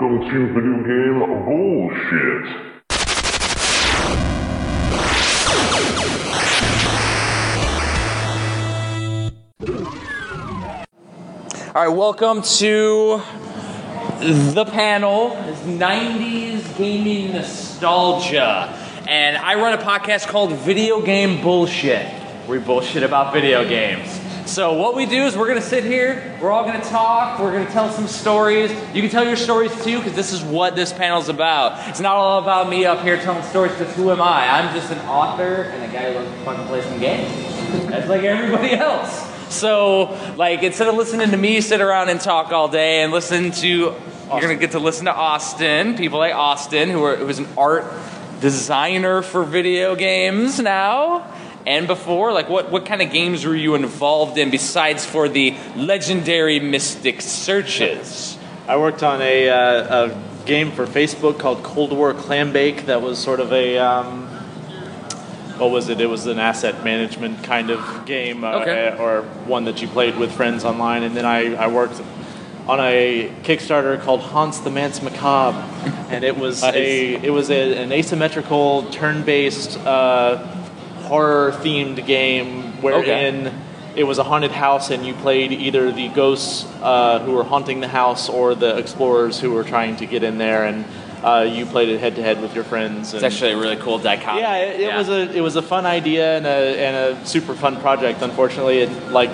Welcome to Video Game Bullshit. All right, welcome to the panel. It's 90s gaming nostalgia. And I run a podcast called Video Game Bullshit. We bullshit about video games. So, what we do is we're to sit here, we're all to talk, we're to tell some stories. You can tell your stories too, because this is what this panel's about. It's not all about me up here telling stories, because who am I? I'm just an author and a guy who loves to fucking play some games. That's like everybody else. So, like, instead of listening to me sit around and talk all day and listen to, you're going to get to listen to Austin, people like Austin, who, are, who is an art designer for video games now. And before, like, what, what kind of games were you involved in besides for the legendary Mystic Searches? I worked on a, uh, a game for Facebook called Cold War Clam Bake that was sort of a. Um, what was it? It was an asset management kind of game, uh, Okay. or one that you played with friends online. And then I, I worked on a Kickstarter called Haunts the Manse Macabre, and it was a it was a, an asymmetrical turn-based uh, horror-themed game wherein it was a haunted house, and you played either the ghosts uh, who were haunting the house or the explorers who were trying to get in there, and uh, you played it head-to-head with your friends. It's actually a really cool dichotomy. Yeah, it, it was a it was a fun idea and a and a super fun project. Unfortunately, it like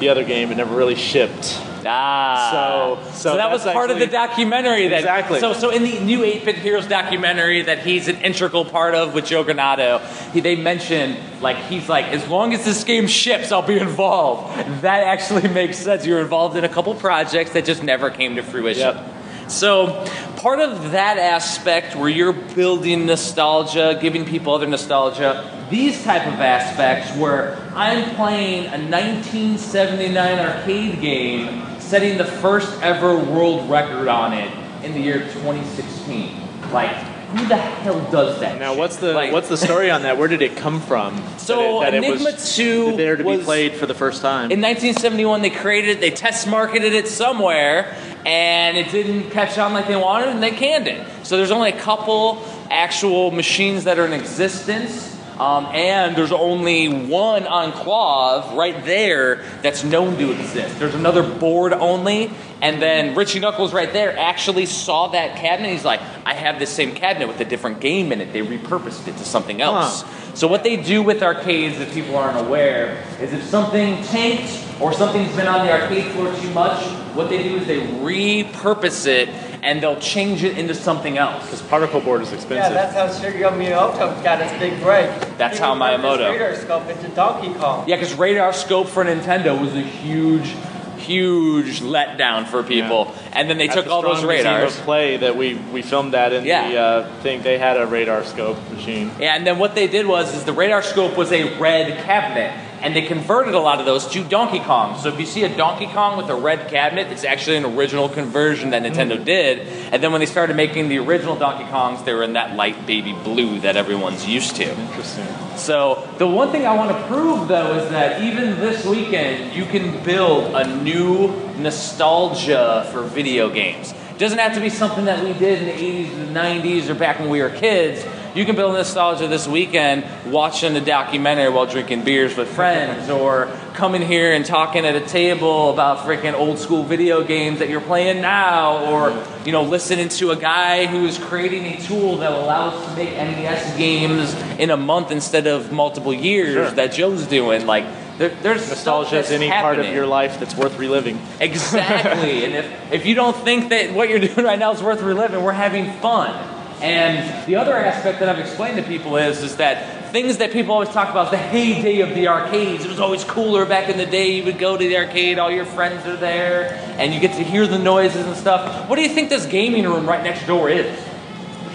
the other game, it never really shipped. Ah, So- so, so that was part of the documentary. That, Exactly. So, so in the new 8-bit Heroes documentary that he's an integral part of with Joe Granato, he, they mentioned like he's like, as long as this game ships, I'll be involved. That actually makes sense. You're involved in a couple projects that just never came to fruition. Yep. So, part of that aspect where you're building nostalgia, giving people other nostalgia, these type of aspects where I'm playing a 1979 arcade game, setting the first ever world record on it in the year 2016. Like, who the hell does that? Now, shit? what's the Like- what's the story on that? Where did it come from? So, that it, that it was 2 there to be played for the first time. In 1971, they created it, they test marketed it somewhere, and it didn't catch on like they wanted, and they canned it. So there's only a couple actual machines that are in existence. Um, and there's only one enclave right there that's known to exist. There's another board only, and then Richie Knucklez right there actually saw that cabinet. He's like, I have this same cabinet with a different game in it. They repurposed it to something else. So what they do with arcades, if people aren't aware, is if something tanked or something's been on the arcade floor too much, what they do is they repurpose it and they'll change it into something else. Because particle board is expensive. Yeah, that's how Shigeru Miyamoto got his big break. That's He how converted his Miyamoto- Radar scope into Donkey Kong. Yeah, because Radar Scope for Nintendo was a huge, huge letdown for people. Yeah. And then they At took the all those Strong Museum radars. of play that we we filmed that in Yeah. the uh, thing. They had a radar scope machine. Yeah, and then what they did was is the radar scope was a red cabinet, and they converted a lot of those to Donkey Kong. So if you see a Donkey Kong with a red cabinet, it's actually an original conversion that Nintendo mm. did. And then when they started making the original Donkey Kongs, they were in that light baby blue that everyone's used to. Interesting. So the one thing I want to prove though is that even this weekend you can build a new nostalgia for video games. It doesn't have to be something that we did in the 80s and the 90s or back when we were kids. You can build nostalgia this weekend watching the documentary while drinking beers with friends or coming here and talking at a table about freaking old school video games that you're playing now or you know listening to a guy who's creating a tool that will allow us to make NES games in a month instead of multiple years Sure. that Joe's doing like there, there's Nostalgia is any part of your life that's worth reliving. Exactly. and if, if you don't think that what you're doing right now is worth reliving, we're having fun. And the other aspect that I've explained to people is, is that things that people always talk about is the heyday of the arcades. It was always cooler back in the day. You would go to the arcade, all your friends are there, and you get to hear the noises and stuff. What do you think this gaming room right next door is?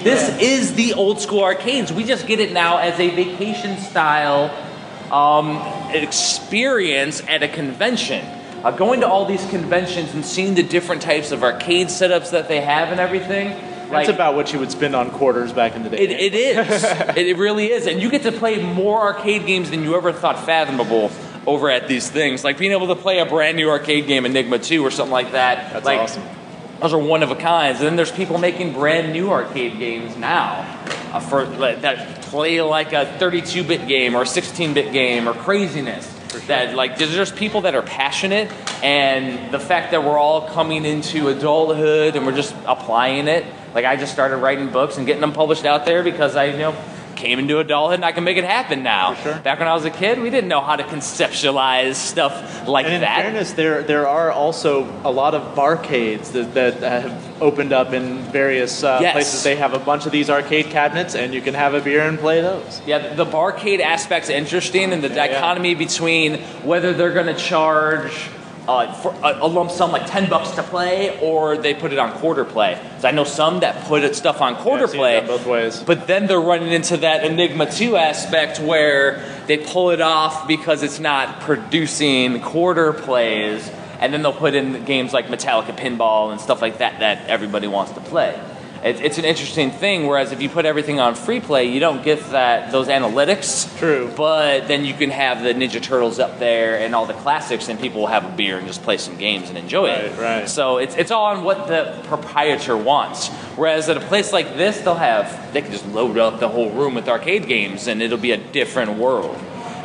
This is the old school arcades. We just get it now as a vacation style um, experience at a convention. Uh, going to all these conventions and seeing the different types of arcade setups that they have and everything. That's about what you would spend on quarters back in the day. it, it is. it, it really is. And you get to play more arcade games than you ever thought fathomable over at these things. Like being able to play a brand new arcade game, Enigma 2 or something like that. That's like, awesome. Those are one of a kinds. And then there's people making brand new arcade games now uh, for like, that play like a 32-bit game or a 16-bit game or craziness. That like there's just people that are passionate, and the fact that we're all coming into adulthood and we're just applying it. Like I just started writing books and getting them published out there because I you know came into adulthood and I can make it happen now. Sure. Back when I was a kid, we didn't know how to conceptualize stuff like And in that. fairness, there there are also a lot of barcades that, that have opened up in various uh, Yes. places. They have a bunch of these arcade cabinets, and you can have a beer and play those. Yeah, the barcade aspect's interesting, and the Yeah, yeah. dichotomy between whether they're going to charge uh, for a, a lump sum like ten bucks to play, or they put it on quarter play. 'Cause I know some that put it stuff on quarter I've play both ways. but then they're running into that Enigma 2 aspect where they pull it off because it's not producing quarter plays, and then they'll put in games like Metallica Pinball and stuff like that that everybody wants to play. It, it's an interesting thing. Whereas if you put everything on free play, you don't get that those analytics. True. But then you can have the Ninja Turtles up there and all the classics, and people will have a beer and just play some games and enjoy it. Right, right. So it's it's all on what the proprietor wants. Whereas at a place like this, they'll have they can just load up the whole room with arcade games, and it'll be a different world.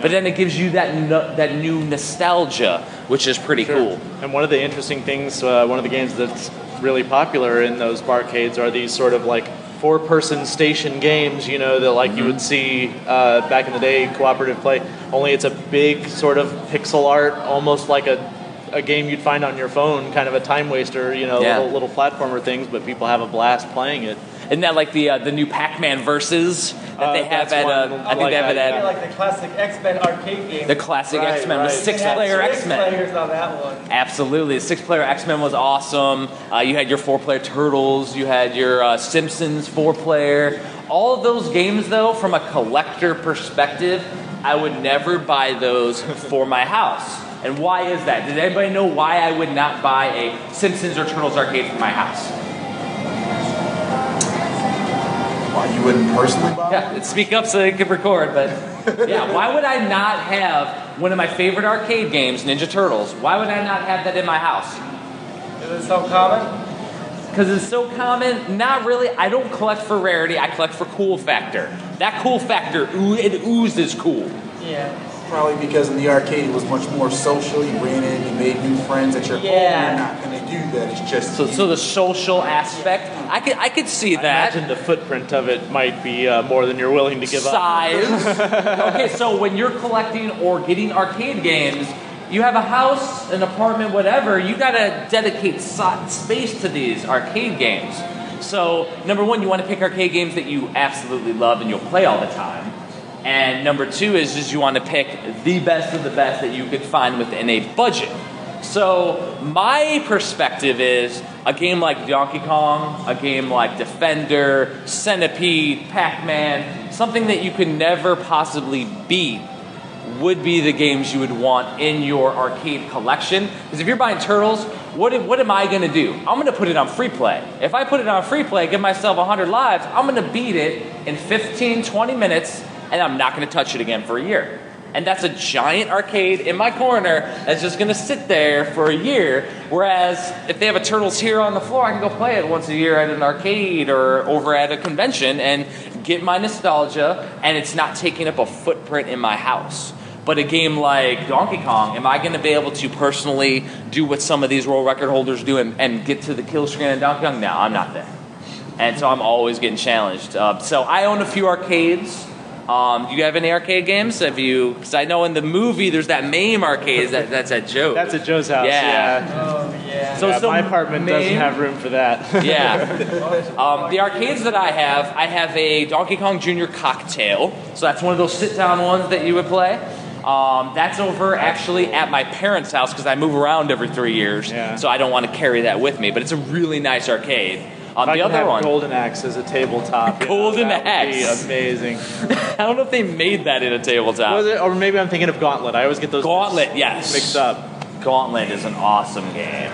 But then it gives you that no, that new nostalgia, which is pretty cool. And one of the interesting things, uh, one of the games that's really popular in those barcades are these sort of like four-person station games. You know that like you would see uh, back in the day, cooperative play. Only it's a big sort of pixel art, almost like a a game you'd find on your phone, kind of a time waster. You know, Yeah. little little platformer things, but people have a blast playing it. Isn't that like the uh, the new Pac-Man versus that Uh, they have at? one Uh, I think like they have that, it Yeah, at like the classic X-Men arcade game. the classic Right, X-Men, the right. They had six-player X-Men. players on that one. Absolutely. The six player X Men was awesome. Uh, you had your four player Turtles, you had your uh, Simpsons four player. All of those games, though, from a collector perspective, I would never buy those for my house. And why is that? Did anybody know why I would not buy a Simpsons or Turtles arcade for my house? Why you wouldn't personally buy? Yeah, speak up so they can record, but yeah, why would I not have one of my favorite arcade games, Ninja Turtles? Why would I not have that in my house? Is it so common? Because it's so common. Not really. I don't collect for rarity. I collect for cool factor. That cool factor, oo- it oozes cool. Yeah. Probably because in the arcade it was much more social. You ran in, you made new friends at your Yeah. home. You're not going to do that. It's just So, you. so the social aspect, I could, I could see I that. imagine the footprint of it might be uh, more than you're willing to give up. Size. okay, so when you're collecting or getting arcade games, you have a house, an apartment, whatever. You gotta dedicate si- space to these arcade games. So number one, you want to pick arcade games that you absolutely love and you'll play all the time. And number two is just you want to pick the best of the best that you could find within a budget. So my perspective is a game like Donkey Kong, a game like Defender, Centipede, Pac-Man, something that you could never possibly beat would be the games you would want in your arcade collection. Because if you're buying Turtles, what, what am I going to do? I'm going to put it on free play. If I put it on free play, give myself 100 lives, I'm going to beat it in 15, 20 minutes, and I'm not going to touch it again for a year. And that's a giant arcade in my corner that's just going to sit there for a year. Whereas if they have a Turtles here on the floor, I can go play it once a year at an arcade or over at a convention and get my nostalgia, and it's not taking up a footprint in my house. But a game like Donkey Kong, am I going to be able to personally do what some of these world record holders do and, and get to the kill screen in Donkey Kong? No, I'm not there. And so I'm always getting challenged. Uh, so I own a few arcades. Um, do you have any arcade games? Have you? Because I know in the movie there's that MAME arcade that, that's at Joe. That's at Joe's house. Yeah. Yeah. Oh yeah. So- Yeah, my apartment doesn't have room for that. Yeah. Um, the arcades that I have, I have a Donkey Kong Jr. cocktail. So that's one of those sit down ones that you would play. Um, that's over actually at my parents' house because I move around every three years. Yeah. So I don't want to carry that with me. But it's a really nice arcade. Um, If I the other have one, Golden Axe as a tabletop. you know, Golden that would be Axe. amazing. I don't know if they made that in a tabletop. Was it, or maybe I'm thinking of Gauntlet. I always get those Gauntlet, yes. mixed up. Gauntlet is an awesome game.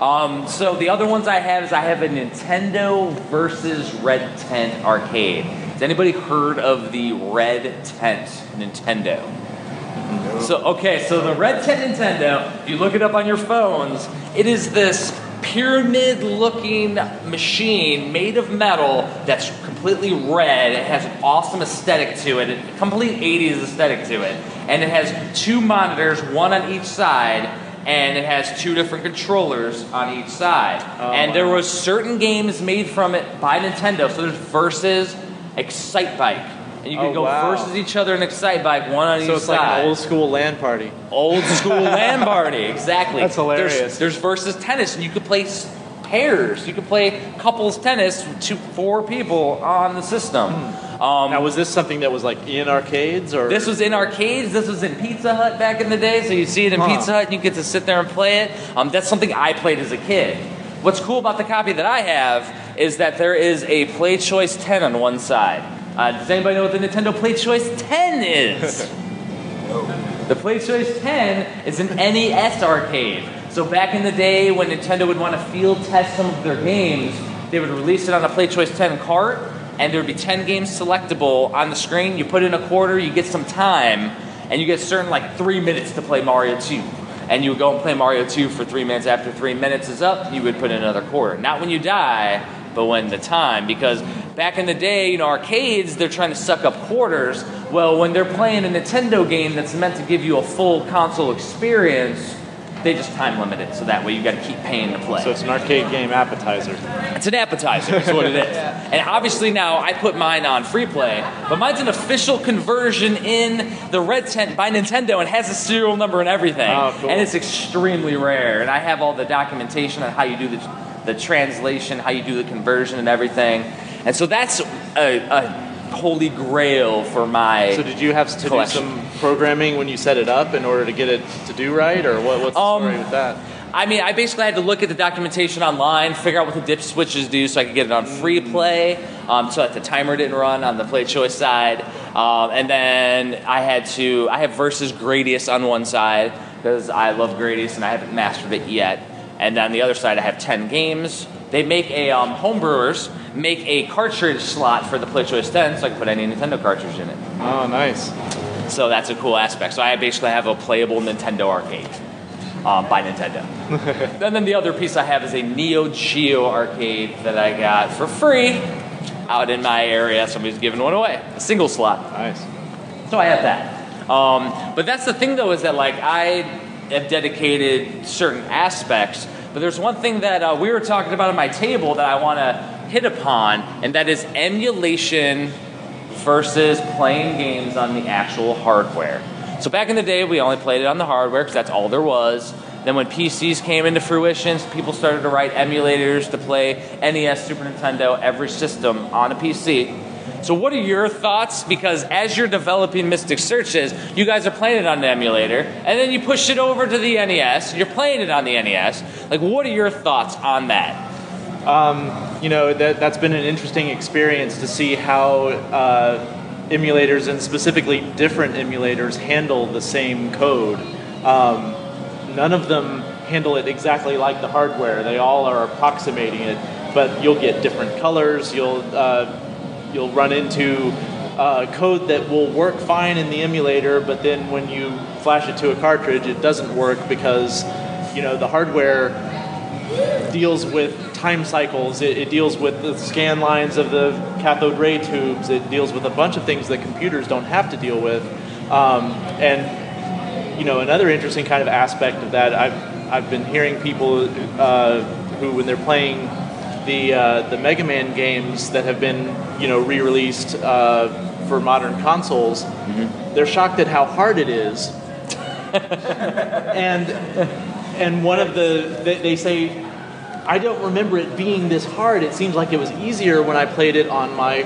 Um, so the other ones I have is I have a Nintendo versus Red Tent arcade. Has anybody heard of the Red Tent Nintendo? So okay, so the Red Tent Nintendo, if you look it up on your phones, it is this pyramid looking machine made of metal that's completely red. It has an awesome aesthetic to it, a complete 80s aesthetic to it. And it has two monitors, one on each side, and it has two different controllers on each side. Oh, and there was certain games made from it by Nintendo. So there's Versus, Excitebike. And you can Oh, go wow. versus each other in Excitebike, one on So each it's side. like an old school LAN party. Old school LAN party, exactly. That's hilarious. There's, there's versus tennis, and you could play pairs. You could play couples tennis, two, four people on the system. Um, Now, was this something that was like in arcades or? this was in arcades. This was in Pizza Hut back in the day. So you see it in Huh. Pizza Hut, and you get to sit there and play it. Um, that's something I played as a kid. What's cool about the copy that I have is that there is a Play Choice 10 on one side. Uh, does anybody know what the Nintendo Play Choice 10 is? The Play Choice 10 is an NES arcade. So back in the day when Nintendo would want to field test some of their games, they would release it on a Play Choice 10 cart, and there would be 10 games selectable on the screen. You put in a quarter, you get some time, and you get certain like three minutes to play Mario 2. And you would go and play Mario 2 for three minutes. After three minutes is up, you would put in another quarter. Not when you die, but when the time. Because back in the day, you know, arcades, they're trying to suck up quarters. Well, when they're playing a Nintendo game that's meant to give you a full console experience, they just time limit it. So that way you got to keep paying to play. So it's an arcade game appetizer. It's an appetizer, is what it is. And obviously now I put mine on free play, but mine's an official conversion in the red tent by Nintendo and has a serial number and everything. Oh, cool. And it's extremely rare. And I have all the documentation on how you do the, the translation, how you do the conversion and everything. And so that's a, a holy grail for my. So did you have to Collection. do some programming when you set it up in order to get it to do right, or what, what's the Um, story with that? I mean, I basically had to look at the documentation online, figure out what the dip switches do so I could get it on free play, um, so that the timer didn't run on the play choice side. Um, and then I had to, I have versus Gradius on one side because I love Gradius and I haven't mastered it yet. And then on the other side, I have 10 games. They make a, um, homebrewers make a cartridge slot for the Play Choice 10 so I can put any Nintendo cartridge in it. Oh, nice. So that's a cool aspect. So I basically have a playable Nintendo arcade um, by Nintendo. and then the other piece I have is a Neo Geo arcade that I got for free out in my area. Somebody's giving one away, a single slot. Nice. So I have that. Um, but that's the thing though, is that like I have dedicated certain aspects. But there's one thing that uh, we were talking about at my table that I want to hit upon, and that is emulation versus playing games on the actual hardware. So back in the day, we only played it on the hardware because that's all there was. Then when PCs came into fruition, people started to write emulators to play NES, Super Nintendo, every system on a PC. So what are your thoughts? Because as you're developing Mystic Searches, you guys are playing it on the emulator, and then you push it over to the NES. You're playing it on the NES. Like, what are your thoughts on that? Um, You know that that's been an interesting experience to see how uh, emulators and specifically different emulators handle the same code. Um, none of them handle it exactly like the hardware. They all are approximating it, but you'll get different colors. You'll uh, you'll run into uh, code that will work fine in the emulator, but then when you flash it to a cartridge, it doesn't work because you know the hardware deals with time cycles. It, it deals with the scan lines of the cathode ray tubes. It deals with a bunch of things that computers don't have to deal with. Um, and you know, another interesting kind of aspect of that, I've I've been hearing people uh, who, when they're playing the uh, the Mega Man games that have been you know re-released uh, for modern consoles, they're shocked at how hard it is. and and one of the they, they say I don't remember it being this hard. It seems like it was easier when I played it on my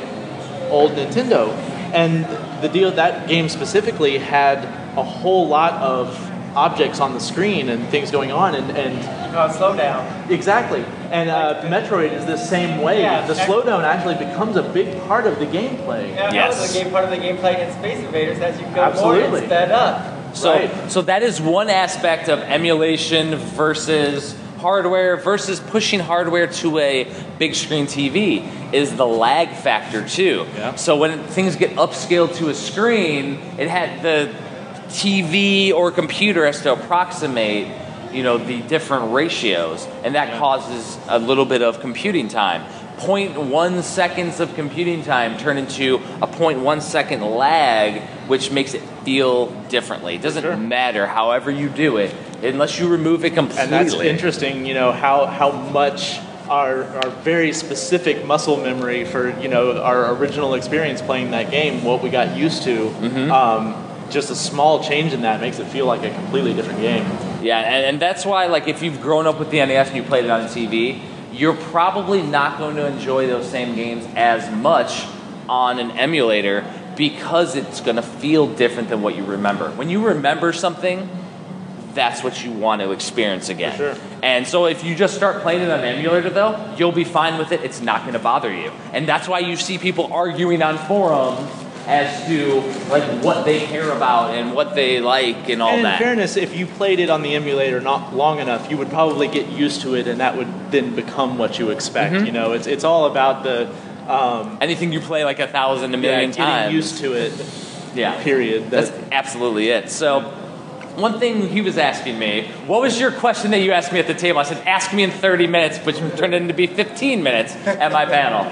old Nintendo. And the deal that game specifically had a whole lot of objects on the screen and things going on and, and Uh, slow down. exactly and uh, metroid is the same way Yeah, the that- slowdown actually becomes a big part of the gameplay Yeah, Yes. that was a game, part of the gameplay in Space Invaders as you go Absolutely. more, it's sped up. So, Right. so that is one aspect of emulation versus hardware versus pushing hardware to a big screen TV is the lag factor too. Yeah. So when things get upscaled to a screen, it had the TV or computer has to approximate you know the different ratios, and that causes a little bit of computing time. 0.1 seconds of computing time turn into a 0.1 second lag, which makes it feel differently. It doesn't Sure. matter however you do it, unless you remove it completely. And that's interesting, you know, how, how much our, our very specific muscle memory for, you know, our original experience playing that game, what we got used to, Mm-hmm. um, just a small change in that makes it feel like a completely different game. Yeah, and, and that's why, like, if you've grown up with the NES and you played it on TV, you're probably not going to enjoy those same games as much on an emulator because it's going to feel different than what you remember. When you remember something, that's what you want to experience again. sure. And so if you just start playing it on an emulator, though, you'll be fine with it. It's not going to bother you. And that's why you see people arguing on forums as to like what they care about and what they like and all and in that. fairness, if you played it on the emulator not long enough, you would probably get used to it, and that would then become what you expect. Mm-hmm. You know, it's it's all about the um, Anything you play like a thousand, a yeah, million getting times. used to it. yeah. Period. That's That- absolutely it. So, one thing he was asking me, what was your question that you asked me at the table? I said, ask me in 30 minutes, which turned into be 15 minutes at my panel.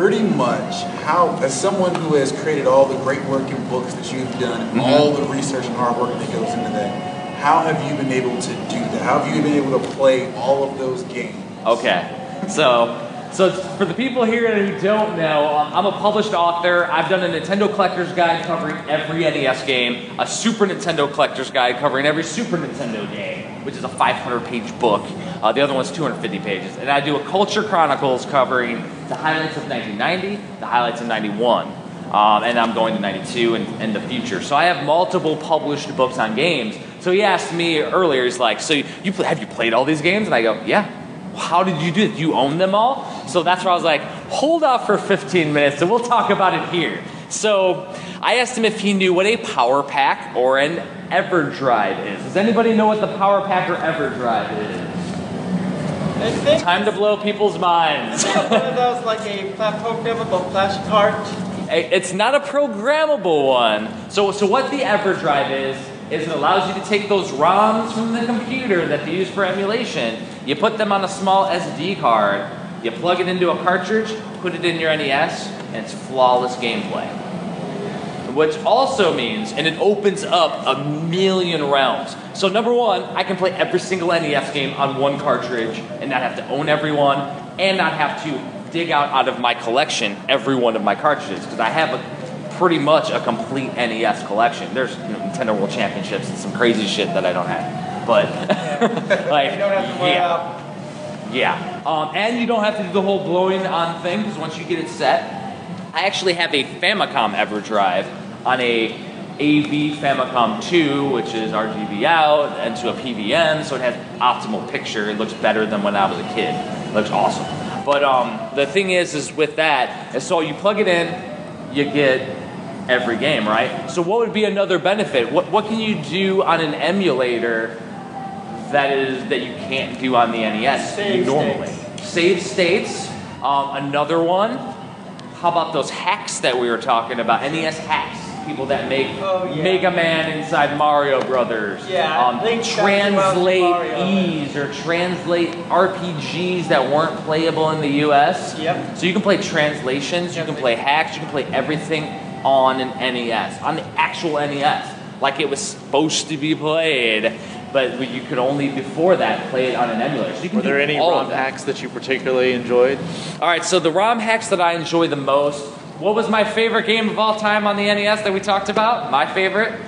Pretty much, how as someone who has created all the great work in books that you've done, and all the research and hard work that goes into that, how have you been able to do that? How have you been able to play all of those games? Okay, so so for the people here who don't know, um, I'm a published author. I've done a Nintendo Collector's Guide covering every NES game, a Super Nintendo Collector's Guide covering every Super Nintendo game, which is a 500-page book. Uh, the other one's 250 pages, and I do a Culture Chronicles covering the highlights of 1990, the highlights of 91. Um, and I'm going to 92 and in the future. So I have multiple published books on games. So he asked me earlier, he's like, "So you pl- have you played all these games?" And I go, "Yeah." How did you do it? You own them all? So that's where I was like, hold off for 15 minutes and we'll talk about it here. So I asked him if he knew what a power pack or an EverDrive is. Does anybody know what the power pack or EverDrive is? Time to blow people's minds. one of those like a programmable flash card. It's not a programmable one. So, so what the EverDrive is, is it allows you to take those ROMs from the computer that they use for emulation, you put them on a small SD card, you plug it into a cartridge, put it in your NES, and it's flawless gameplay. Which also means, and it opens up a million realms. So number one, I can play every single NES game on one cartridge and not have to own everyone, and not have to dig out out of my collection every one of my cartridges because I have a pretty much a complete NES collection. There's you know, Nintendo World Championships and some crazy shit that I don't have, but like You don't have to yeah. Yeah, um, and you don't have to do the whole blowing on thing because once you get it set, I actually have a Famicom EverDrive on a AV Famicom 2, which is RGB out, and to a PVM, so it has optimal picture. It looks better than when I was a kid. It looks awesome. But um, the thing is, is with that, is so you plug it in, you get every game, right? So what would be another benefit? What what can you do on an emulator that is that you can't do on the NES Save normally? states. Save states. Um, another one. How about those hacks that we were talking about? NES hacks. People that make Oh, yeah. Mega Man inside Mario Brothers. Yeah, Um, Link back to Mario. translate E's or translate RPGs that weren't playable in the US. Yep. So you can play translations, you can play hacks, you can play everything on an NES, on the actual NES, like it was supposed to be played, but you could only before that play it on an emulator. So you can Were there any ROM that. hacks that you particularly enjoyed? All right, so the ROM hacks that I enjoy the most. What was my favorite game of all time on the NES that we talked about? My favorite?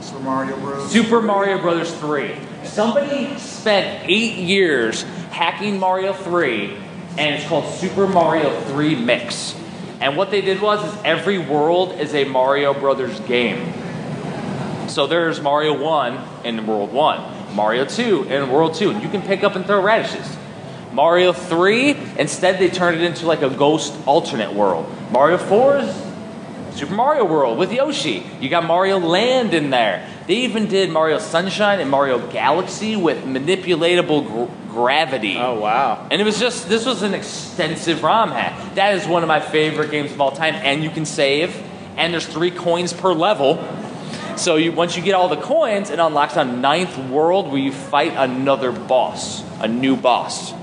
Super Mario Bros. Super Mario Brothers 3. Somebody spent eight years hacking Mario 3, and it's called Super Mario 3 Mix. And what they did was, is every world is a Mario Brothers game. So there's Mario 1 in World 1, Mario 2 in World 2, and you can pick up and throw radishes. Mario 3, instead they turned it into like a ghost alternate world. Mario 4 is Super Mario World with Yoshi. You got Mario Land in there. They even did Mario Sunshine and Mario Galaxy with manipulatable gr- gravity. Oh wow! And it was just, this was an extensive ROM hack. That is one of my favorite games of all time, and you can save, and there's three coins per level. So you, once you get all the coins, it unlocks a ninth world where you fight another boss, a new boss,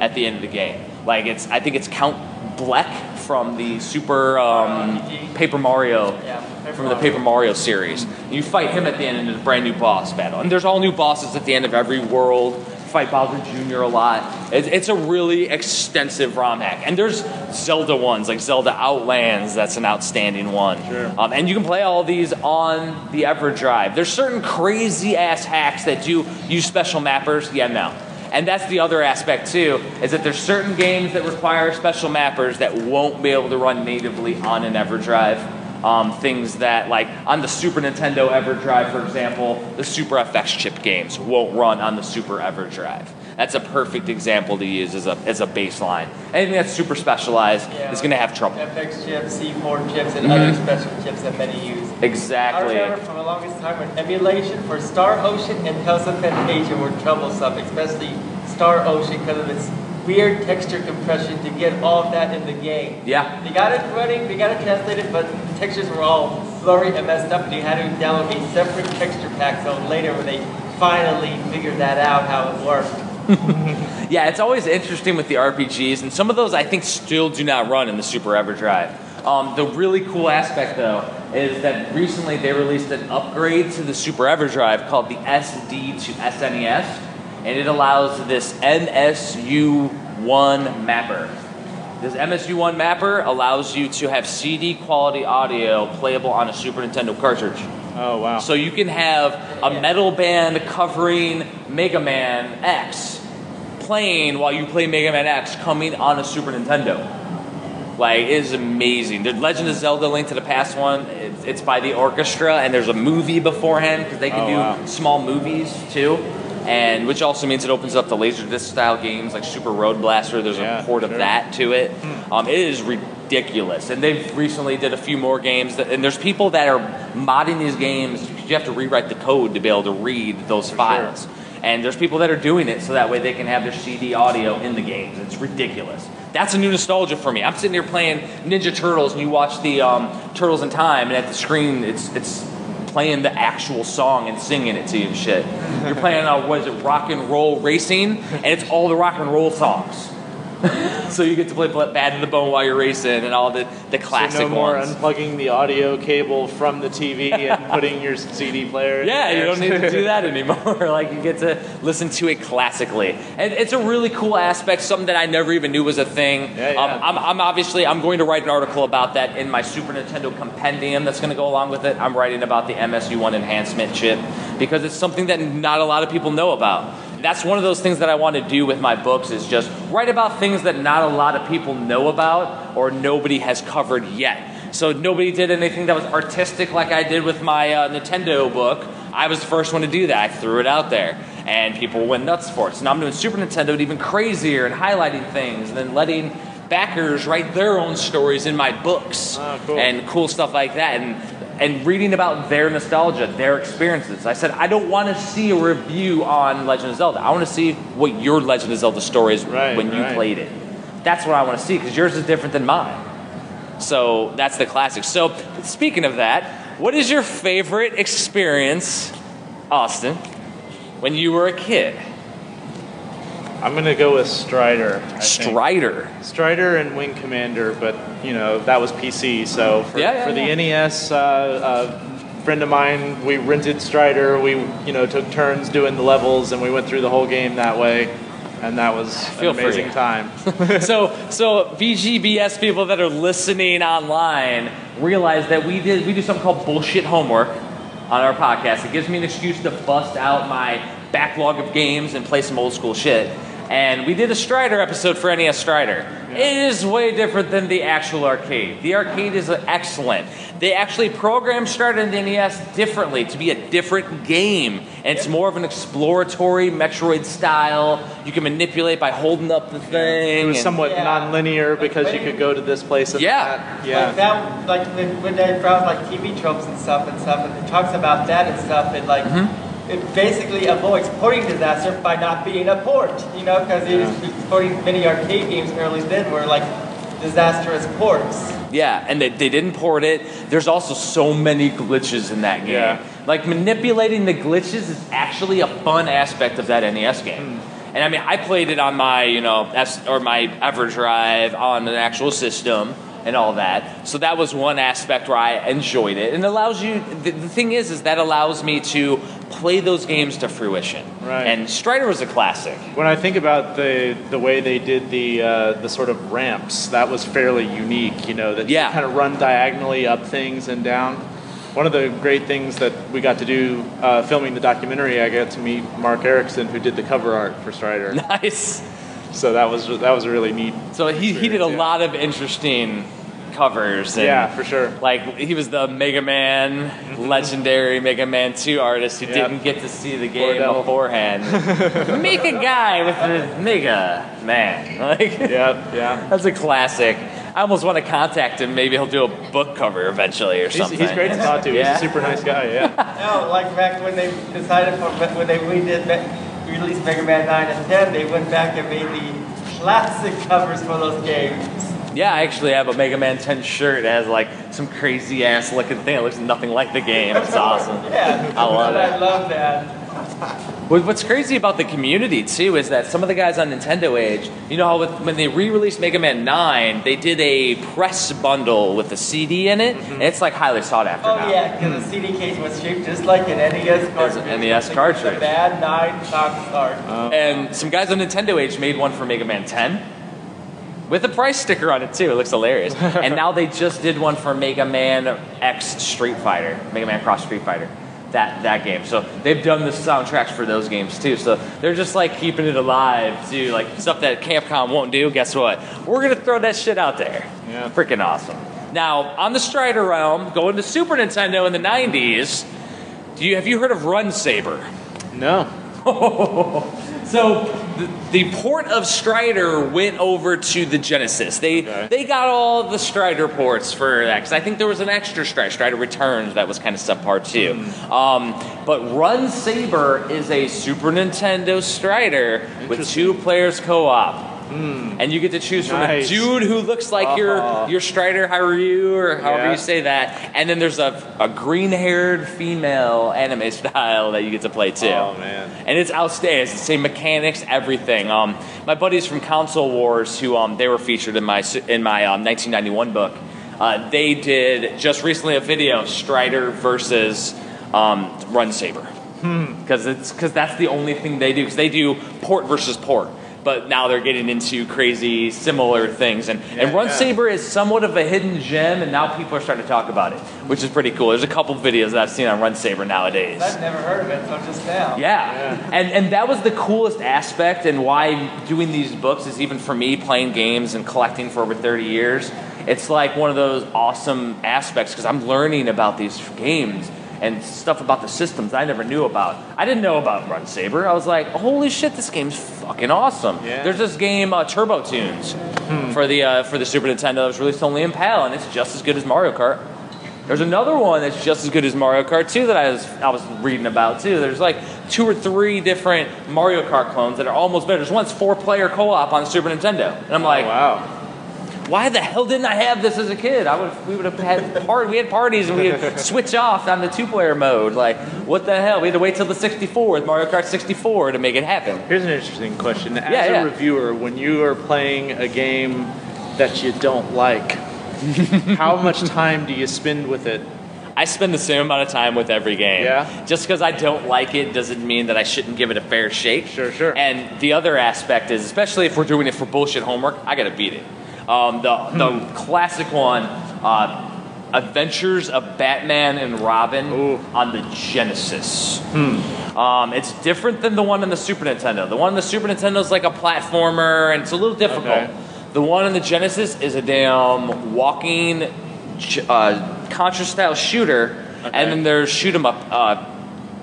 at the end of the game. Like it's, I think it's Count Bleck from the Super um, Paper Mario, Yeah, Paper from the Paper Mario series. You fight him at the end in a brand new boss battle, and there's all new bosses at the end of every world. Fight Bowser Jr. a lot. It's, it's a really extensive ROM hack, and there's Zelda ones like Zelda Outlands. That's an outstanding one. Sure. Um, and you can play all these on the EverDrive. There's certain crazy ass hacks that do use special mappers. Yeah, no. And that's the other aspect too, is that there's certain games that require special mappers that won't be able to run natively on an EverDrive. Um, things that, like on the Super Nintendo EverDrive, for example, the Super FX chip games won't run on the Super EverDrive. That's a perfect example to use as a, as a baseline. Anything that's super specialized Yeah. is going to have trouble. FX chips, C4 chips, and Mhm. other special chips that many use. I Exactly. remember from the longest time when emulation for Star Ocean and Tales of Phantasia were troublesome, especially Star Ocean because of its weird texture compression to get all of that in the game. Yeah. They got it running, they got it translated, but the textures were all blurry and messed up, and you had to download a separate texture pack. So later, when they finally figured that out, how it worked. Yeah, it's always interesting with the RPGs, and some of those I think still do not run in the Super EverDrive. Um, the really cool aspect, though, is that recently they released an upgrade to the Super EverDrive called the SD to SNES, and it allows this MSU1 mapper. This MSU1 mapper allows you to have CD quality audio playable on a Super Nintendo cartridge. Oh wow. So you can have a metal band covering Mega Man X playing while you play Mega Man X coming on a Super Nintendo. Like it is amazing. The Legend of Zelda: Link to the Past one, it's, it's by the orchestra, and there's a movie beforehand because they can Oh, do wow. small movies too. And which also means it opens up the Laserdisc style games like Super Road Blaster. There's Yeah, a port of that to it. Um, it is ridiculous, and they've recently did a few more games. That, and there's people that are modding these games. because You have to rewrite the code to be able to read those files. And there's people that are doing it so that way they can have their CD audio in the games. It's ridiculous. That's a new nostalgia for me. I'm sitting here playing Ninja Turtles, and you watch the um, Turtles in Time, and at the screen, it's it's playing the actual song and singing it to you and shit. You're playing, uh, what is it, rock and roll racing, and it's all the rock and roll songs. so you get to play Bad in the Bone while you're racing and all the, the classic so no more ones. unplugging the audio cable from the TV and putting your CD player. in Yeah, you don't need to do that anymore. like you get to listen to it classically, and it's a really cool aspect. Something that I never even knew was a thing. Yeah, yeah. Um, I'm, I'm obviously I'm going to write an article about that in my Super Nintendo compendium that's going to go along with it. I'm writing about the MSU1 enhancement chip because it's something that not a lot of people know about. That's one of those things that I want to do with my books is just write about things that not a lot of people know about or nobody has covered yet. So nobody did anything that was artistic like I did with my uh, Nintendo book. I was the first one to do that. I threw it out there, and people went nuts for it. So now I'm doing Super Nintendo even crazier and highlighting things, and then letting backers write their own stories in my books Ah, cool. and cool stuff like that, and and reading about their nostalgia, their experiences. I said I don't want to see a review on Legend of Zelda. I want to see what your Legend of Zelda story is Right, when you right. played it. That's what I want to see because yours is different than mine. So that's the classic. So speaking of that, what is your favorite experience, Austin, when you were a kid? I'm gonna go with Strider. I think. Strider. Strider and Wing Commander, but you know that was PC. So for, Yeah, yeah, for yeah. the NES, uh, a friend of mine, we rented Strider. We you know took turns doing the levels, and we went through the whole game that way, and that was Feel an free. amazing time. so so VGBS people that are listening online realize that we did we do something called bullshit homework on our podcast. It gives me an excuse to bust out my backlog of games and play some old school shit. And we did a Strider episode for NES Strider. It is way different than the actual arcade. The arcade is excellent. They actually programmed Strider and the NES differently to be a different game. And it's more of an exploratory Metroid style. You can manipulate by holding up the thing. It was somewhat Yeah. non-linear because you could go to this place. And Yeah. that. Like yeah. that, like when, when they browse like TV tropes and stuff and stuff, and it talks about that and stuff, and like Mm-hmm. It basically avoids porting disaster by not being a port, you know, because it is porting many arcade games early then were like disastrous ports. Yeah, and they, they didn't port it. There's also so many glitches in that game. Yeah. Like manipulating the glitches is actually a fun aspect of that NES game. Hmm. And I mean, I played it on my, you know, S or my EverDrive on an actual system and all that. So that was one aspect where I enjoyed it. And it allows you. The, the thing is, is that allows me to play those games to fruition. Right. And Strider was a classic. When I think about the the way they did the uh, the sort of ramps, that was fairly unique. You know, that Yeah. kind of run diagonally up things and down. One of the great things that we got to do uh, filming the documentary, I got to meet Marc Ericksen, who did the cover art for Strider. Nice. so that was that was a really neat. So he, he did a Yeah. lot of interesting covers. And Yeah, for sure. Like he was the Mega Man, legendary Mega Man 2 artist who Yeah. didn't get to see the game devil. beforehand. Make a guy with the Mega Man. Like Yeah, yeah. that's a classic. I almost want to contact him. Maybe he'll do a book cover eventually or something. he's great to talk to. Yeah. He's a super nice guy. Yeah. No, like back when they decided for when they redid Me- released Mega Man 9 and 10, they went back and made the classic covers for those games. Yeah, I actually have a Mega Man 10 shirt that has like some crazy ass looking thing. It looks nothing like the game. It's awesome. Yeah, I love it. I love that. What's crazy about the community too is that some of the guys on Nintendo Age, you know how with, when they re-released Mega Man 9, they did a press bundle with a CD in it, and it's like highly sought after Oh now. yeah, because the CD case was shaped just like an NES cartridge. an NES cartridge. The bad 9 box art. And some guys on Nintendo Age made one for Mega Man 10 with a price sticker on it too. It looks hilarious. and now they just did one for Mega Man X Street Fighter, Mega Man Cross Street Fighter. That, that game. So they've done the soundtracks for those games too. So they're just like keeping it alive too. Like stuff that Capcom won't do. Guess what? We're gonna throw that shit out there. Yeah. Freaking awesome. Now on the Strider realm, going to Super Nintendo in the '90s. Do you have you heard of Run Saber? No. So the, port of Strider went over to the Genesis. They Okay. they got all the Strider ports for that because I think there was an extra Strider, Strider Returns that was kind of subpart too. Hmm. Um, but Run Saber is a Super Nintendo Strider with two players co-op. And you get to choose from Hmm. A dude who looks like Uh-huh. your your Strider Haru or however Yeah. you say that, and then there's a, a green haired female anime style that you get to play too Oh man. and it's outstanding. It's the same mechanics, everything. Um, my buddies from Console Wars, who um, they were featured in my in my um, 1991 book, uh, they did just recently a video Strider versus um, Run Saber because it's because that's the only thing they do because they do port versus port. But now they're getting into crazy similar things, and, and Run yeah. Saber is somewhat of a hidden gem, and now people are starting to talk about it, which is pretty cool. There's a couple videos that I've seen on Run Saber nowadays. I've never heard of it until just now. Yeah. And and that was the coolest aspect and why doing these books is even for me playing games and collecting for over 30 years. It's like one of those awesome aspects because I'm learning about these games and stuff about the systems I never knew about. I didn't know about Run Saber. I was like, holy shit, this game's fucking awesome. Yeah. There's this game, uh, Turbo Tunes, for the uh, for the Super Nintendo that was released only in PAL, and it's just as good as Mario Kart. There's another one that's just as good as Mario Kart 2 that I was I was reading about too. There's like two or three different Mario Kart clones that are almost better. There's one that's four player co-op on Super Nintendo, and I'm like, Oh, wow. Why the hell didn't I have this as a kid? I would we would have had part we had parties and we would switch off on the two player mode. Like what the hell? We had to wait till the 64 with Mario Kart 64 to make it happen. Here's an interesting question. As Yeah, a reviewer, when you are playing a game that you don't like, how much time do you spend with it? I spend the same amount of time with every game. Yeah? Just because I don't like it doesn't mean that I shouldn't give it a fair shake. Sure, sure. And the other aspect is, especially if we're doing it for bullshit homework, I gotta beat it. Um, the the Hmm. classic one, uh, Adventures of Batman and Robin Ooh. on the Genesis. Um, it's different than the one on the Super Nintendo. The one on the Super Nintendo is like a platformer, and it's a little difficult. Okay. The one on the Genesis is a damn walking uh, Contra style shooter, Okay. and then there's shoot 'em up, uh,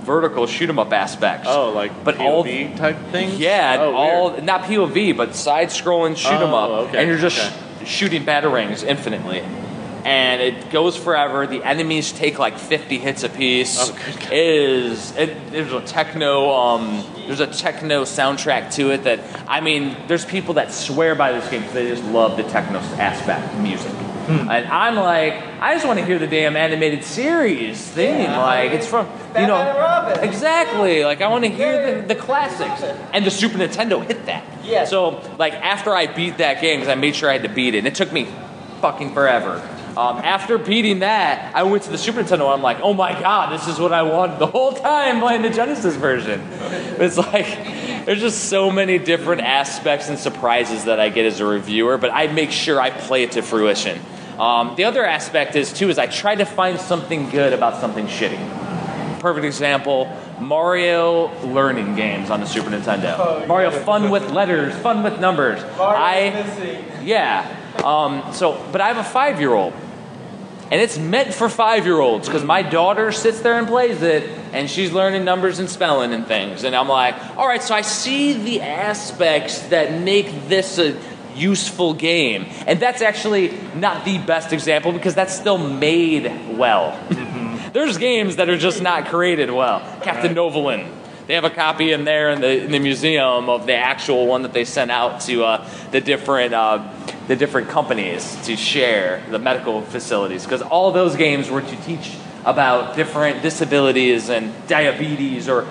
vertical shoot 'em up aspects. Oh, like But but all- POV type things? Yeah, Oh, all weird. not POV, but side scrolling shoot 'em Oh, up, okay, and you're just okay. sh- shooting batarangs infinitely. And it goes forever. The enemies take like 50 hits apiece. Oh, good It is it, there's a techno um there's a techno soundtrack to it that I mean there's people that swear by this game because they just love the techno aspect music. And I'm like, I just want to hear the damn animated series theme. Yeah, like it's from you know exactly. Like I want to hear the, the classics. And the Super Nintendo hit that. Yes. So like after I beat that game, because I made sure I had to beat it, and it took me fucking forever. Um, after beating that, I went to the Super Nintendo. and I'm like, oh my god, this is what I wanted the whole time playing the Genesis version. It's like there's just so many different aspects and surprises that I get as a reviewer, but I make sure I play it to fruition. Um, the other aspect is too is I try to find something good about something shitty. Perfect example: Mario learning games on the Super Nintendo. Oh, Mario yeah. fun with letters, fun with numbers. Mario I missing. yeah. Um, so, but I have a five year old. And it's meant for five year olds because my daughter sits there and plays it and she's learning numbers and spelling and things. And I'm like, all right, so I see the aspects that make this a useful game. And that's actually not the best example because that's still made well. There's games that are just not created well. Captain Novolin. They have a copy in there in the, in the museum of the actual one that they sent out to uh, the different uh, the different companies to share the medical facilities because all those games were to teach about different disabilities and diabetes or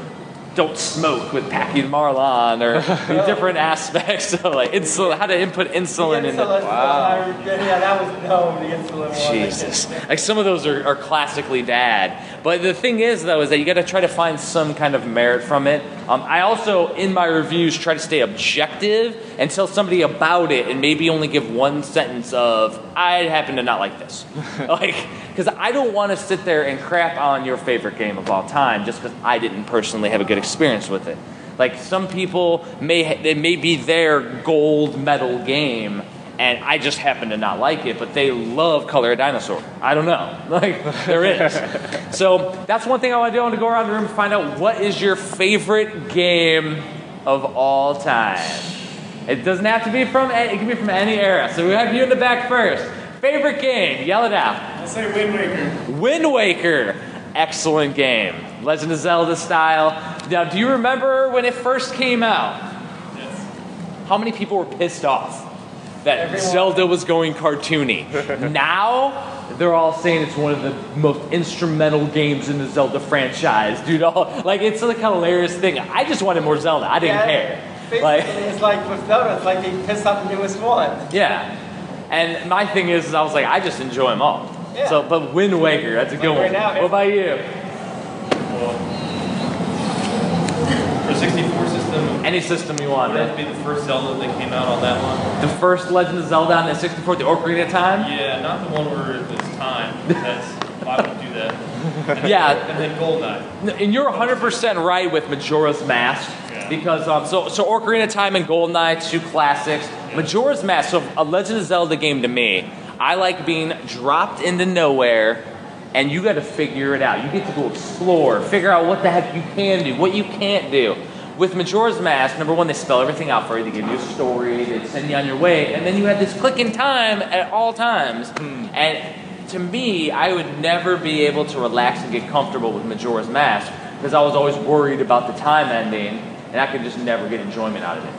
don't smoke with Packy and Marlon or the different aspects of like insulin, how to input insulin in the Insulin, I- Yeah, that was no, the insulin one. Jesus. Like some of those are, are classically bad. But the thing is, though, is that you got to try to find some kind of merit from it. Um, I also, in my reviews, try to stay objective and tell somebody about it and maybe only give one sentence of, I happen to not like this. like, because I don't want to sit there and crap on your favorite game of all time just because I didn't personally have a good experience with it. Like some people may it may be their gold medal game, and I just happen to not like it, but they love Color a Dinosaur. I don't know. Like there is. so that's one thing I want to do. I want to go around the room and find out what is your favorite game of all time. It doesn't have to be from. It can be from any era. So we have you in the back first. Favorite game? Yell it out. I'll say Wind Waker. Wind Waker, excellent game. Legend of Zelda style. Now, do you remember when it first came out? Yes. How many people were pissed off that Everyone. Zelda was going cartoony? now, they're all saying it's one of the most instrumental games in the Zelda franchise, dude. All, like, it's like a hilarious thing. I just wanted more Zelda. I didn't Yeah, care. Basically, Like, it's like with Zelda, it's like they pissed off the newest one. yeah. And my thing is, is I was like, I just enjoy them all. Yeah. So, but Wind Waker, that's a good Like one. right now, what about you? Well, for 64 system, Any system you want. That would that be the first Zelda that came out on that one? The first Legend of Zelda on the 64, the Ocarina of Time? Yeah, not the one where it's time. That's why would do that. And Yeah. Then, and then Goldeneye. And you're 100% right with Majora's Mask. Yeah. Because, um, so, so Ocarina of Time and GoldenEye, two classics. Majora's Mask, so a Legend of Zelda game to me, I like being dropped into nowhere and you got to figure it out. You get to go explore, figure out what the heck you can do, what you can't do. With Majora's Mask, number one, they spell everything out for you. They give you a story, they send you on your way, and then you have this clicking time at all times. Hmm. And to me, I would never be able to relax and get comfortable with Majora's Mask because I was always worried about the time ending, and I could just never get enjoyment out of it.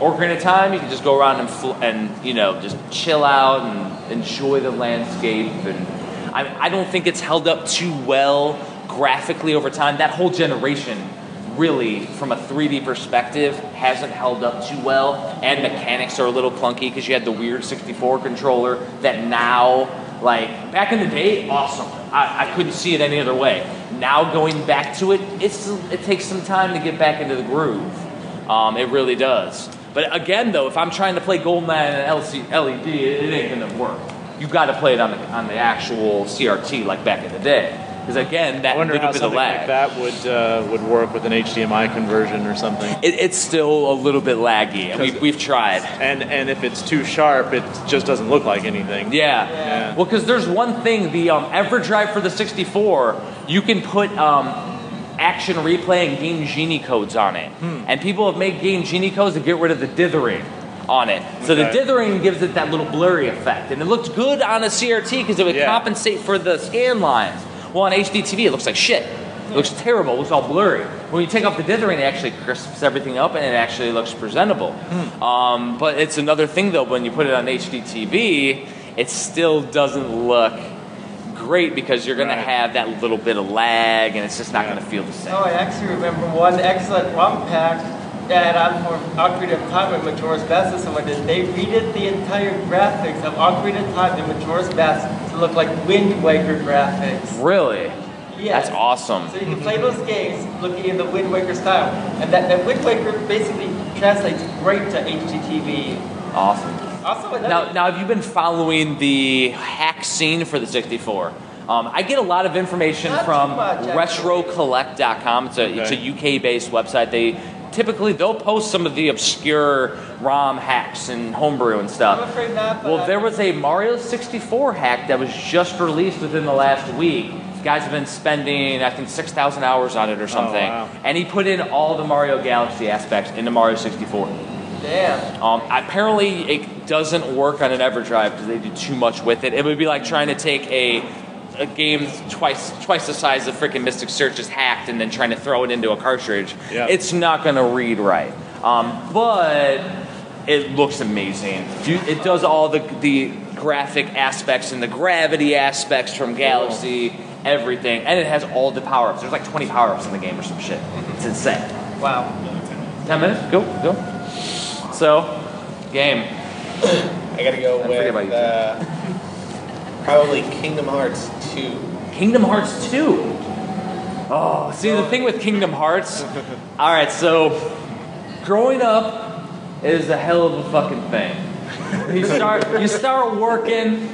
Ocarina of Time, you can just go around and, fl- and you know just chill out and enjoy the landscape. And I, I don't think it's held up too well graphically over time. That whole generation, really, from a 3D perspective, hasn't held up too well. And mechanics are a little clunky because you had the weird 64 controller that now, like back in the day, awesome. I, I couldn't see it any other way. Now going back to it, it's it takes some time to get back into the groove. Um, it really does. But again, though, if I'm trying to play GoldenEye and LC, LED, it ain't gonna work. You got to play it on the on the actual CRT like back in the day. Because again, that I wonder little how bit of lag. like that would uh, would work with an HDMI conversion or something. It, it's still a little bit laggy. and We, we've tried. And and if it's too sharp, it just doesn't look like anything. Yeah. Yeah. Well, because there's one thing, the um, EverDrive for the 64, you can put um, action replay and game genie codes on it. Hmm. And people have made game genie codes to get rid of the dithering on it. So the dithering gives it that little blurry effect. And it looked good on a CRT because it would Yeah. compensate for the scan lines. Well, on HDTV, it looks like shit. It looks terrible. It looks all blurry. When you take off the dithering, it actually crisps everything up and it actually looks presentable. Hmm. Um, but it's another thing though when you put it on HDTV, it still doesn't look great because you're going Right. to have that little bit of lag, and it's just not going to feel the same. Oh, I actually remember one excellent ROM pack that on for Ocarina of Time and Majora's Mask and someone did. They redid the entire graphics of Ocarina of Time and Majora's Mask to look like Wind Waker graphics. Really? Yeah. That's awesome. So you can play those games looking in the Wind Waker style. And that, that Wind Waker basically translates great to HDTV. Awesome. Also, Now, now, have you been following the hack scene for the 64? Um, I get a lot of information Not from much. RetroCollect.com. It's a it's a UK-based website. They typically they'll post some of the obscure ROM hacks and homebrew and I'm stuff. afraid not, but Well, there was a Mario 64 hack that was just released within the last week. Guys have been spending, I think, 6,000 hours on it or something. wow. And he put in all the Mario Galaxy aspects into Mario 64. Damn. Um, apparently, it doesn't work on an EverDrive because they do too much with it. It would be like trying to take a a game twice twice the size of freaking Mystic Search is hacked and then trying to throw it into a cartridge. Yeah. It's not going to read right. Um, but it looks amazing. It does all the the graphic aspects and the gravity aspects from Galaxy, everything, and it has all the power ups. There's like 20 power ups in the game or some shit. It's insane. Wow. 10 minutes? Go, go. So, game. I gotta go I forget about with you, uh, probably Kingdom Hearts 2. Kingdom Hearts 2. Oh, see, the thing with Kingdom Hearts. All right, so growing up is a hell of a fucking thing. You start, you start working,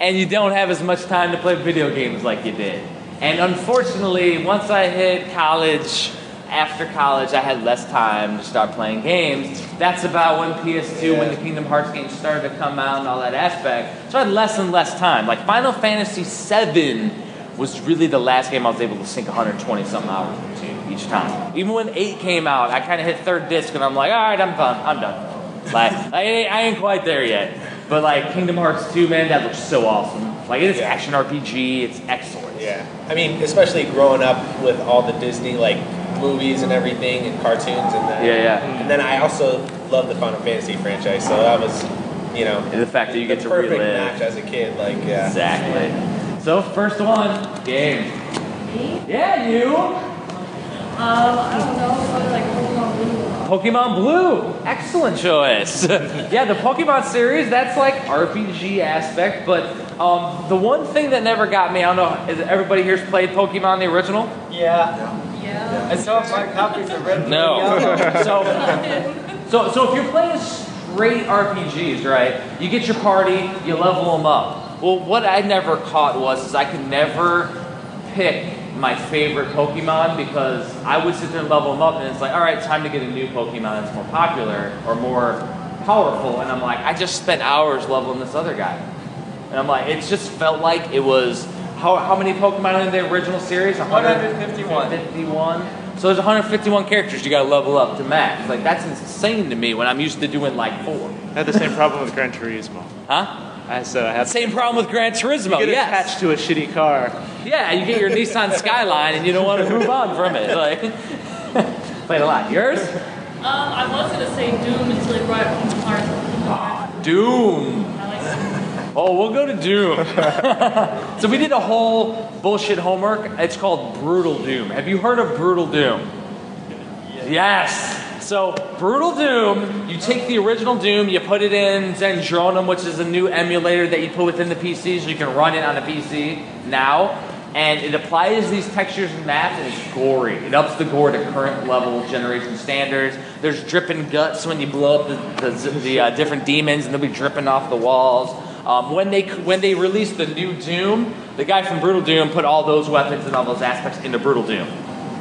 and you don't have as much time to play video games like you did. And unfortunately, once I hit college, after college, I had less time to start playing games. That's about when PS2, when the Kingdom Hearts games started to come out and all that aspect. So I had less and less time. Like Final Fantasy VII was really the last game I was able to sink 120 something hours into each time. Even when 8 came out, I kind of hit third disc and I'm like, all right, I'm done. I'm done. Like, I, ain't- I ain't quite there yet. But like Kingdom Hearts 2, man, that looks so awesome. Like it is Yeah. action RPG. It's excellent. Yeah. I mean, especially growing up with all the Disney like movies and everything and cartoons and then Yeah, yeah. And then I also love the Final Fantasy franchise, so that was, you know, And the fact that you get the to perfect relive. match as a kid. Like, yeah. Exactly. So first one, game. Me? Yeah, you. Um, I don't know, probably like Pokemon Blue. Pokemon Blue. Excellent choice. yeah, the Pokemon series, that's like RPG aspect, but um, the one thing that never got me, I don't know, is everybody here's played Pokemon the original? Yeah. Yeah. I have my copies of Red No. So, so, so if you're playing straight RPGs, right? You get your party, you level them up. Well, what I never caught was is I could never pick my favorite Pokemon because I would sit there and level them up, and it's like, all right, time to get a new Pokemon that's more popular or more powerful, and I'm like, I just spent hours leveling this other guy, and I'm like, it just felt like it was. How, how many Pokemon in the original series? 151. 151. So there's 151 characters you gotta level up to max. Like that's insane to me when I'm used to doing like four. I had the same problem with Gran Turismo. Huh? I so I had Same problem with Gran Turismo. get yes. attached to a shitty car. Yeah, you get your Nissan Skyline and you don't want to move on from it. Like played a lot. Yours? Um, I was gonna say Doom until they brought Kingdom Hearts. Kingdom Hearts. Doom. Oh, we'll go to Doom. so we did a whole bullshit homework. It's called Brutal Doom. Have you heard of Brutal Doom? Yes. So Brutal Doom, you take the original Doom, you put it in Zandronum, which is a new emulator that you put within the PC, so you can run it on a PC now. And it applies these textures and maps, and it's gory. It ups the gore to current level generation standards. There's dripping guts when you blow up the, the, the uh, different demons, and they'll be dripping off the walls. Um, when they when they released the new Doom, the guy from Brutal Doom put all those weapons and all those aspects into Brutal Doom.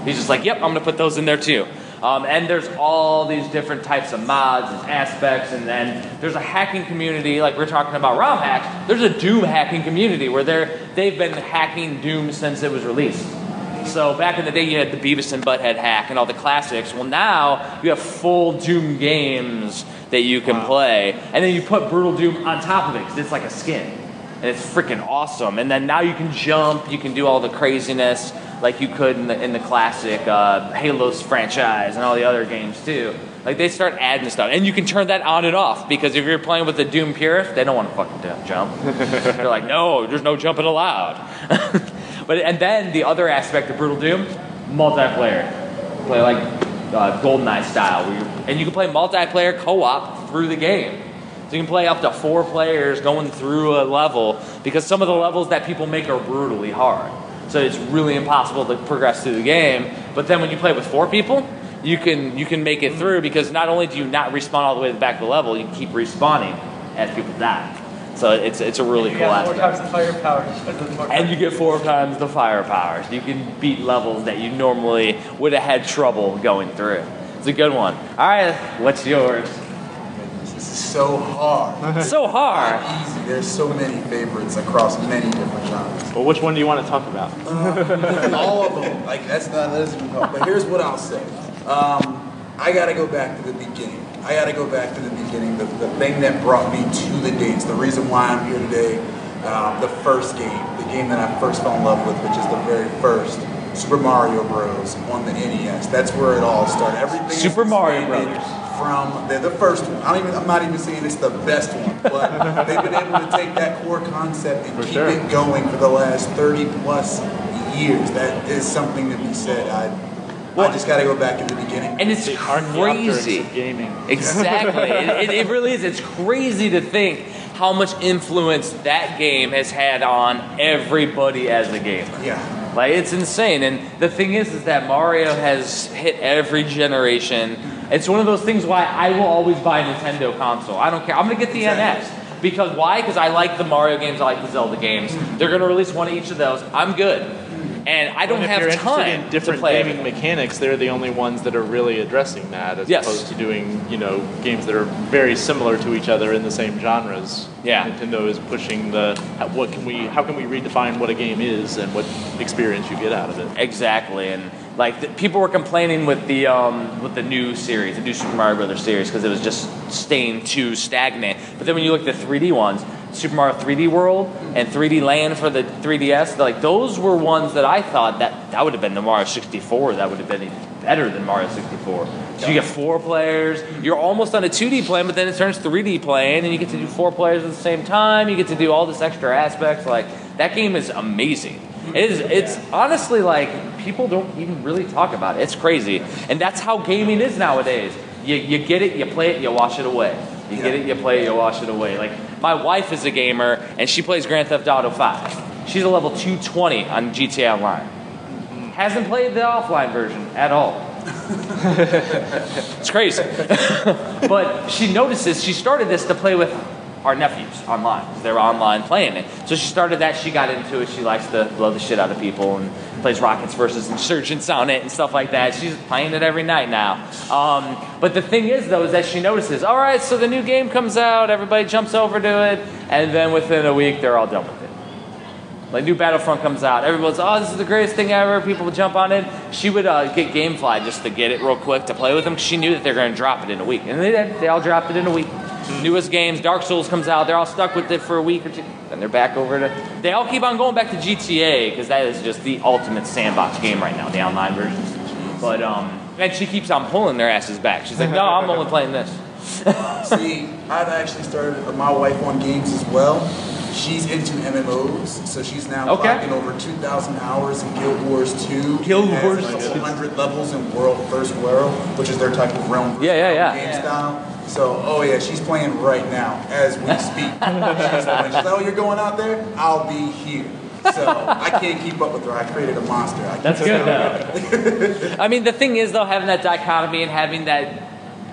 He's just like, yep, I'm gonna put those in there too. Um, and there's all these different types of mods and aspects, and then there's a hacking community, like we're talking about ROM hacks. There's a Doom hacking community where they're they've been hacking Doom since it was released. So back in the day, you had the Beavis and Butthead hack and all the classics. Well, now you have full Doom games that you can play, and then you put Brutal Doom on top of it because it's like a skin, and it's freaking awesome. And then now you can jump, you can do all the craziness. like you could in the in the classic uh, Halo's franchise and all the other games too. Like they start adding stuff, and you can turn that on and off because if you're playing with the Doom purist, they don't want to fucking jump. They're like, no, there's no jumping allowed. but and then the other aspect of Brutal Doom, multiplayer, play like uh, GoldenEye style, you and you can play multiplayer co-op through the game. So you can play up to four players going through a level because some of the levels that people make are brutally hard. So it's really impossible to progress through the game. But then when you play with four people, you can you can make it through because not only do you not respawn all the way to the back of the level, you keep respawning as people die. So it's it's a really You cool got more aspect. times the firepower. And you get four times the firepower. So you can beat levels that you normally would have had trouble going through. It's a good one. All right, what's yours? This is so hard. So hard. Easy. There's so many favorites across many different genres. Well, which one do you want to talk about? all of them. Like that's not that doesn't even count. But here's what I'll say. Um, I gotta go back to the beginning. I gotta go back to the beginning. The, the thing that brought me to the games. The reason why I'm here today. Um, the first game, the game that I first fell in love with, which is the very first Super Mario Bros. on the NES. That's where it all started. Everything Super Mario Brothers. From the, the first one. I don't even. I'm not even saying it's the best one, but they've been able to take that core concept and For keep sure. it going for the last 30 plus years. That is something to be said. I, Well- I just got to go back to the beginning. And it's The crazy. gaming. Exactly. it, it, it really is. It's crazy to think how much influence that game has had on everybody as a gamer. yeah. Like it's insane. And the thing is, is that Mario has hit every generation. It's one of those things why I will always buy a Nintendo console. I don't care. I'm gonna get the Exactly. NX. Because why? Because I like the Mario games, I like the Zelda games. They're gonna release one of each of those. I'm good. And I don't And have you're time in different to play gaming mechanics, they're the only ones that are really addressing that, as Yes. opposed to doing you know games that are very similar to each other in the same genres. Yeah. Nintendo is pushing the how- what can we how can we redefine what a game is and what experience you get out of it. Exactly, and like the, people were complaining with the um, with the new series, the new Super Mario Brothers series, because it was just staying too stagnant. But then when you look at the 3D ones, Super Mario 3D World and 3D Land for the 3DS, like those were ones that I thought that that would have been the Mario 64. That would have been better than Mario 64. So you get four players. You're almost on a 2D plane, but then it turns 3D plane, and you get to do four players at the same time. You get to do all this extra aspects. Like that game is amazing. It is. It's honestly like people don't even really talk about it. It's crazy, and that's how gaming is nowadays. You, you get it, you play it, you wash it away. You get it, you play it, you wash it away. Like my wife is a gamer, and she plays Grand Theft Auto 5. She's a level 220 on GTA Online. Hasn't played the offline version at all. it's crazy. but she notices she started this to play with our nephews online. They were online playing it. So she started that. She got into it. She likes to blow the shit out of people and plays Rockets versus Insurgents on it and stuff like that. She's playing it every night now. Um, but the thing is, though, is that she notices, all right, so the new game comes out, everybody jumps over to it, and then within a week, they're all done with it. Like new Battlefront comes out, everyone's oh this is the greatest thing ever. People would jump on it. She would uh, get GameFly just to get it real quick to play with them. 'cause She knew that they're going to drop it in a week, and they did. They all dropped it in a week. Newest games, Dark Souls comes out. They're all stuck with it for a week or two, then they're back over to. They all keep on going back to GTA because that is just the ultimate sandbox game right now, the online version. But um, and she keeps on pulling their asses back. She's like, no, I'm only playing this. See, I've actually started my wife on games as well. She's into MMOs, so she's now Okay. clocking over 2,000 hours in Guild Wars 2. Guild Wars like 100 levels in World versus World, which is their type of realm. Yeah, yeah, yeah. Game style. So, oh yeah, she's playing right now as we speak. she's playing. She's like, oh, you're going out there? I'll be here. So I can't keep up with her. I created a monster. I That's good though. I mean, the thing is though, having that dichotomy and having that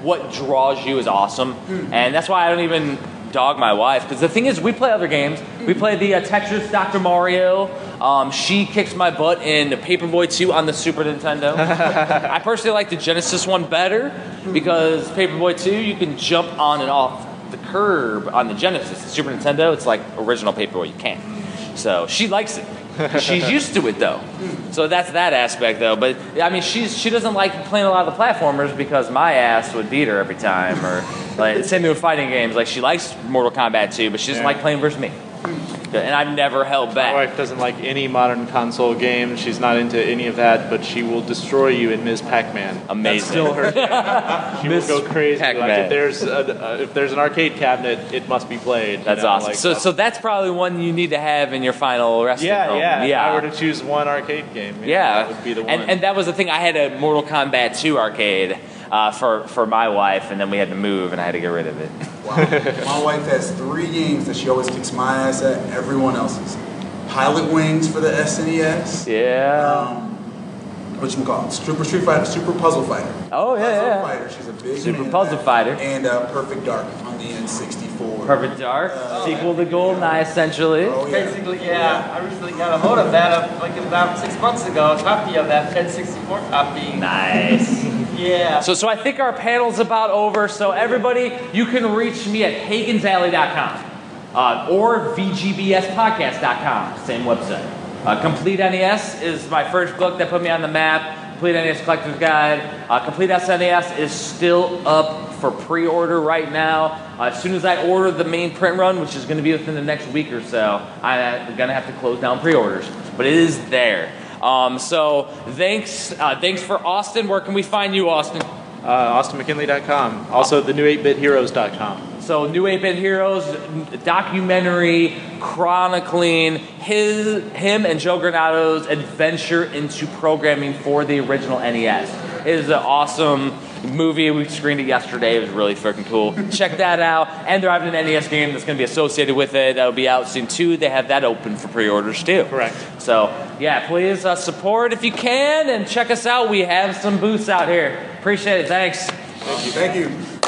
what draws you is awesome, and that's why I don't even dog my wife because the thing is, we play other games. We play the uh, Tetris Dr. Mario. Um, she kicks my butt in Paperboy 2 on the Super Nintendo. I personally like the Genesis one better because Paperboy 2 you can jump on and off the curb on the Genesis. The Super Nintendo, it's like original Paperboy. You can't. So she likes it. She's used to it though. So that's that aspect though. But I mean, she's she doesn't like playing a lot of the platformers because my ass would beat her every time. Or like same thing with fighting games. Like she likes Mortal Kombat 2, but she doesn't Yeah. like playing versus me. And I've never held back. My wife doesn't like any modern console games. She's not into any of that, but she will destroy you in Ms. Pac-Man. Amazing. That's still her. she will Ms. go crazy. Like Pac-Man. if there's a, uh, if there's an arcade cabinet, it must be played. you That's know, awesome. like, so, so that's probably one you need to have in your final wrestling yeah, home. yeah. yeah. If I were to choose one arcade game, yeah, Yeah, that would be the one. And, and that was the thing. I had a Mortal Kombat 2 arcade uh, for for my wife, and then we had to move, and I had to get rid of it. Wow. My wife has three games that she always kicks my ass at, everyone else's. Pilotwings for the SNES. Yeah. Um, what you call it? Super Street Fighter, Super Puzzle Fighter. Oh, yeah, Puzzle yeah. Fighter. She's a big Super Puzzle that. Fighter. And uh, Perfect Dark on the N64. Perfect Dark, sequel to GoldenEye, essentially. Oh, yeah. Basically, yeah, I recently got a hold of that, uh, like about six months ago, a copy of that N64 copy. Nice. Yeah. So, so I think our panel's about over. So everybody, you can reach me at HagensAlley.com uh, or VGBSPodcast.com, same website. Uh, Complete NES is my first book that put me on the map. Complete NES Collector's Guide. Uh, Complete SNES is still up for pre-order right now. Uh, as soon as I order the main print run, which is going to be within the next week or so, I'm going to have to close down pre-orders. But it is there. Um, so thanks, uh, thanks for Austin. Where can we find you, Austin? uh, AustinMcKinley.com. Also, the new 8BitHeroes.com. So, New 8 Bit Heroes documentary chronicling his, him and Joe Granato's adventure into programming for the original NES. It is an awesome movie. We screened it yesterday. It was really freaking cool. Check that out. And they're having an NES game that's going to be associated with it. That'll be out soon too. They have that open for pre-orders too. Correct. So, yeah, please uh, support if you can and check us out. We have some booths out here. Appreciate it. Thanks. Thank you.